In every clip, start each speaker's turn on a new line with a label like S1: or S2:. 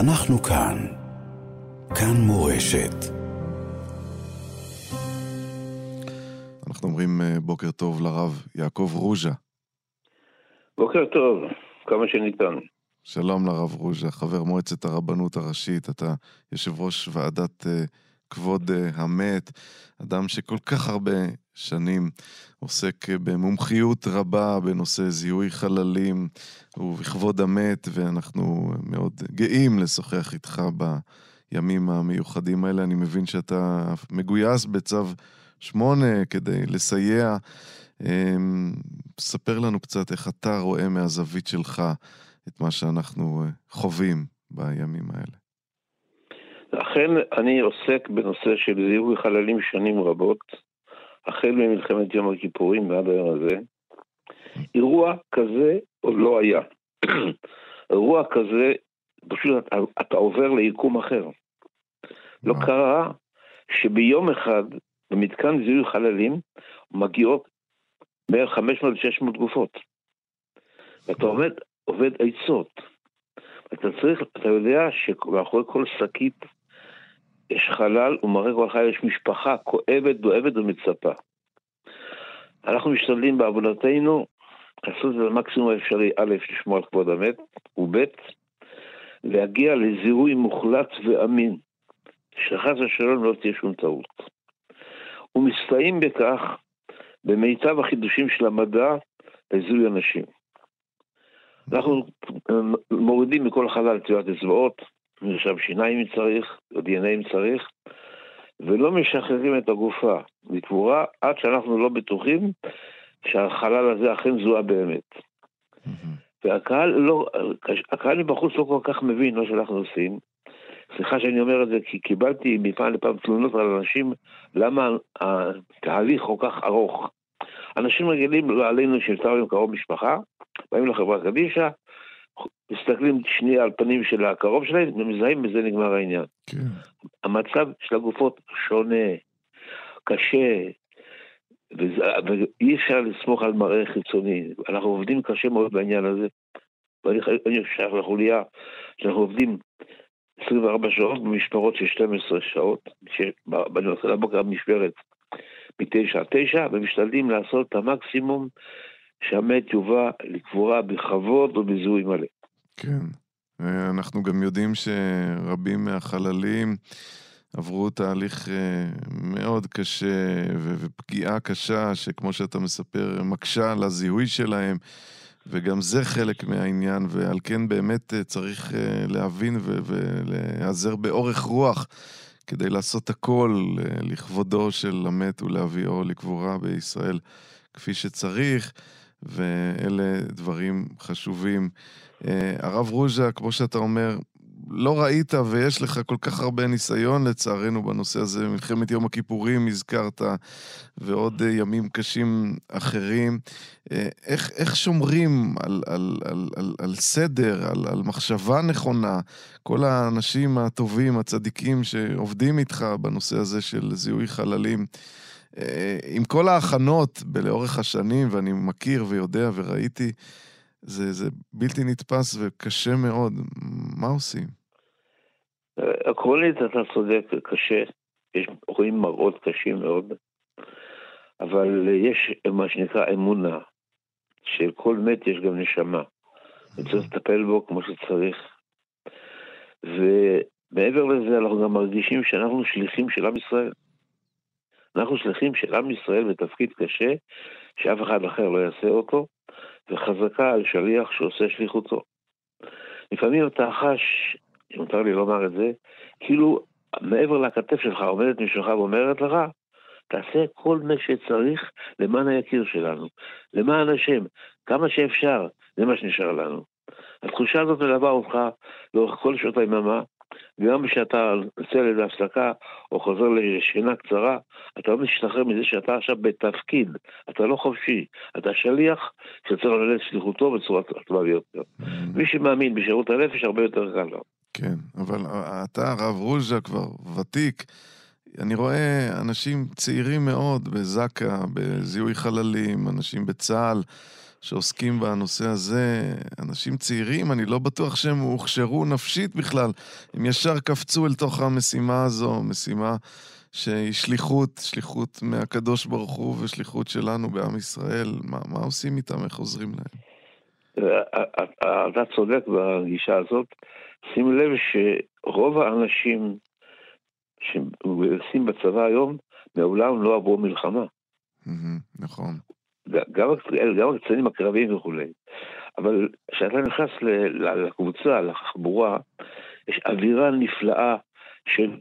S1: אנחנו כאן. כאן מורשת.
S2: אנחנו אומרים אה, בוקר טוב לרב יעקב רוז'ה.
S3: בוקר טוב, כמה שניתן.
S2: שלום לרב רוז'ה, חבר מועצת הרבנות הראשית, אתה יושב ראש ועדת uh, כבוד uh, המת, אדם שכל כך הרבה שנים עוסק uh, במומחיות רבה בנושא זיהוי חללים ובכבוד המת, ואנחנו מאוד גאים לשוחח איתך בימים המיוחדים האלה. אני מבין שאתה מגויס בצו שמונה כדי לסייע. ספר לנו קצת איך אתה רואה מהזווית שלך את מה שאנחנו אה, חווים בימים האלה.
S3: אכן, אני עוסק בנושא של זיהוי חללים שנים רבות, החל ממלחמת יום הכיפורים ועד היום הזה. אירוע כזה עוד לא היה. אירוע כזה, פשוט אתה, אתה עובר ליקום אחר. לא קרה שביום אחד במתקן זיהוי חללים מגיעות בערך 500-600 גופות. ואתה עומד, עובד עצות. אתה צריך, אתה יודע שמאחורי כל שקית יש חלל ומראה כל חייל יש משפחה כואבת, דואבת ומצפה. אנחנו משתדלים בעבודתנו לעשות את המקסימום האפשרי, א', לשמור על כבוד המת, וב', להגיע לזיהוי מוחלט ואמין, שחס ושלום לא תהיה שום טעות. ומסתייעים בכך במיטב החידושים של המדע לזיהוי אנשים. אנחנו מורידים מכל חלל טביעת אצבעות, מרשם שיניים אם צריך, או דנ"א אם צריך, ולא משחררים את הגופה לקבורה עד שאנחנו לא בטוחים שהחלל הזה אכן זוהה באמת. והקהל לא, הקהל מבחוץ לא כל כך מבין מה שאנחנו עושים. סליחה שאני אומר את זה, כי קיבלתי מפעם לפעם תלונות על אנשים למה התהליך כל כך ארוך. אנשים רגילים לא עלינו שנפטר עם קרוב משפחה, באים לחברה קדישא, מסתכלים שנייה על פנים של הקרוב שלהם, ומזהים בזה נגמר העניין. כן. המצב של הגופות שונה, קשה, ואי אפשר לסמוך על מראה חיצוני. אנחנו עובדים קשה מאוד בעניין הזה. ואני שייך לחוליה שאנחנו עובדים 24 שעות במשמרות של 12 שעות, אני עושה לבוקר משמרת מ-9 עד 9, ומשתדלים לעשות את המקסימום שהמת יובא לקבורה בכבוד ובזיהוי מלא.
S2: כן, אנחנו גם יודעים שרבים מהחללים עברו תהליך אה, מאוד קשה ופגיעה קשה, שכמו שאתה מספר, מקשה על הזיהוי שלהם. וגם זה חלק מהעניין, ועל כן באמת אה, צריך אה, להבין ולהיעזר באורך רוח כדי לעשות הכל לכבודו של המת ולהביאו לקבורה בישראל כפי שצריך. ואלה דברים חשובים. אה, הרב רוז'ה, כמו שאתה אומר, לא ראית ויש לך כל כך הרבה ניסיון לצערנו בנושא הזה, מלחמת יום הכיפורים הזכרת, ועוד אה, ימים קשים אחרים. אה, איך, איך שומרים על, על, על, על, על סדר, על, על מחשבה נכונה, כל האנשים הטובים, הצדיקים שעובדים איתך בנושא הזה של זיהוי חללים? אה, עם כל ההכנות לאורך השנים, ואני מכיר ויודע וראיתי, זה, זה בלתי נתפס וקשה מאוד. מה עושים?
S3: עקרונית אתה צודק, קשה. יש, רואים מראות קשים מאוד, אבל יש מה שנקרא אמונה, שלכל מת יש גם נשמה. וצריך לטפל בו כמו שצריך. ומעבר לזה, אנחנו גם מרגישים שאנחנו שליחים של עם ישראל. אנחנו שליחים של עם ישראל בתפקיד קשה, שאף אחד אחר לא יעשה אותו, וחזקה על שליח שעושה שליחותו. לפעמים אתה חש, אם מותר לי לומר את זה, כאילו מעבר לכתף שלך עומדת משלך ואומרת לך, תעשה כל מה שצריך למען היקיר שלנו, למען השם, כמה שאפשר, זה מה שנשאר לנו. התחושה הזאת מלווה אותך לאורך כל שעות היממה, גם כשאתה יוצא לאיזו הפסקה או חוזר לשינה קצרה, אתה לא משתחרר מזה שאתה עכשיו בתפקיד, אתה לא חופשי, אתה שליח שצריך ללדת שליחותו בצורה טובה ביותר. Mm-hmm. מי שמאמין בשירות הנפש הרבה יותר קל לו.
S2: כן, אבל אתה, הרב רוז'ה, כבר ותיק. אני רואה אנשים צעירים מאוד בזק"א, בזיהוי חללים, אנשים בצה"ל. שעוסקים בנושא הזה, אנשים צעירים, אני לא בטוח שהם הוכשרו נפשית בכלל. הם ישר קפצו אל תוך המשימה הזו, משימה שהיא שליחות, שליחות מהקדוש ברוך הוא ושליחות שלנו בעם ישראל. מה, מה עושים איתם? איך עוזרים להם?
S3: אתה צודק בגישה הזאת. שים לב שרוב האנשים שמגויסים בצבא היום, מעולם לא עברו מלחמה.
S2: נכון.
S3: גם, גם הקצינים הקרביים וכולי. אבל כשאתה נכנס לקבוצה, לחבורה, יש אווירה נפלאה של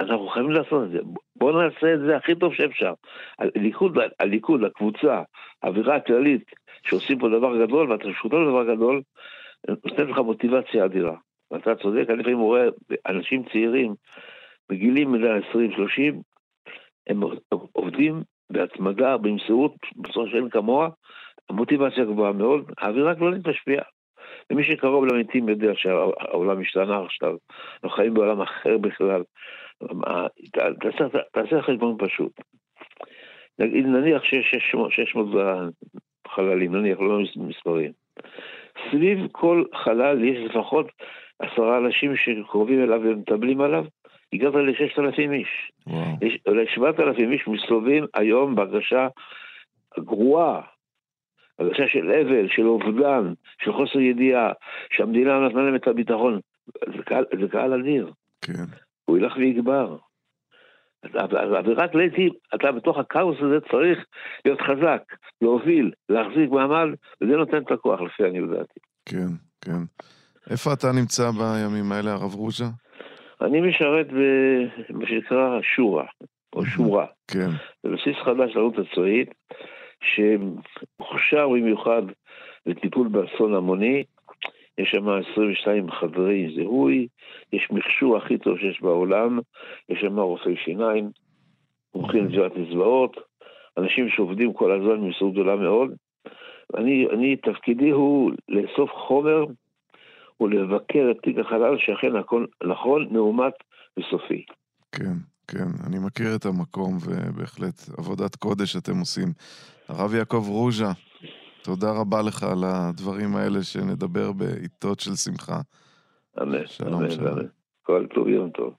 S3: אנחנו חייבים לעשות את זה. בואו נעשה את זה הכי טוב שאפשר. הליכוד, הליכוד, הקבוצה, האווירה הכללית, שעושים פה דבר גדול, ואתה שותף לדבר גדול, נותנת לך מוטיבציה אדירה. ואתה צודק, אני לפעמים רואה אנשים צעירים, בגילים בין 20-30, הם עובדים בהתמדה, במסירות, בצורה שאין כמוה, המוטיבציה גבוהה מאוד, האווירה הכללית משפיעה. ומי שקרוב למתים יודע שהעולם השתנה עכשיו, אנחנו חיים בעולם אחר בכלל. תעשה חשבון פשוט. נניח שיש 600 חללים, נניח, לא מספרים. סביב כל חלל יש לפחות עשרה אנשים שקרובים אליו ומטבלים עליו, הגעת לששת אלפים איש. יש אולי שבעת אלפים איש מסתובבים היום בהרגשה גרועה, הרגשה של אבל, של אובדן, של חוסר ידיעה, שהמדינה נתנה להם את הביטחון. זה קהל, זה קהל אדיר.
S2: כן.
S3: הוא ילך ויגבר. ורק לעיתים, אתה בתוך הכאוס הזה צריך להיות חזק, להוביל, להחזיק מעמד, וזה נותן את הכוח לפי אני יודעתי.
S2: כן, כן. איפה אתה נמצא בימים האלה, הרב רוז'ה?
S3: אני משרת במה שנקרא שורה, או שורה.
S2: כן.
S3: זה בסיס חדש לעלות הצבאית, שמוכשר במיוחד לטיפול באסון המוני. יש שם 22 חדרי זיהוי, יש מכשור הכי טוב שיש בעולם, יש שם רופאי שיניים, מומחים לתביעת אצבעות, אנשים שעובדים כל הזמן במסירות גדולה מאוד. אני, אני, תפקידי הוא לאסוף חומר ולבקר את תיק החלל שאכן הכל נכון, מאומת וסופי.
S2: כן, כן, אני מכיר את המקום ובהחלט עבודת קודש אתם עושים. הרב יעקב רוז'ה, תודה רבה לך על הדברים האלה שנדבר בעיתות של שמחה.
S3: אמן, שלום, אמן, שלום. כל טוב, יום טוב.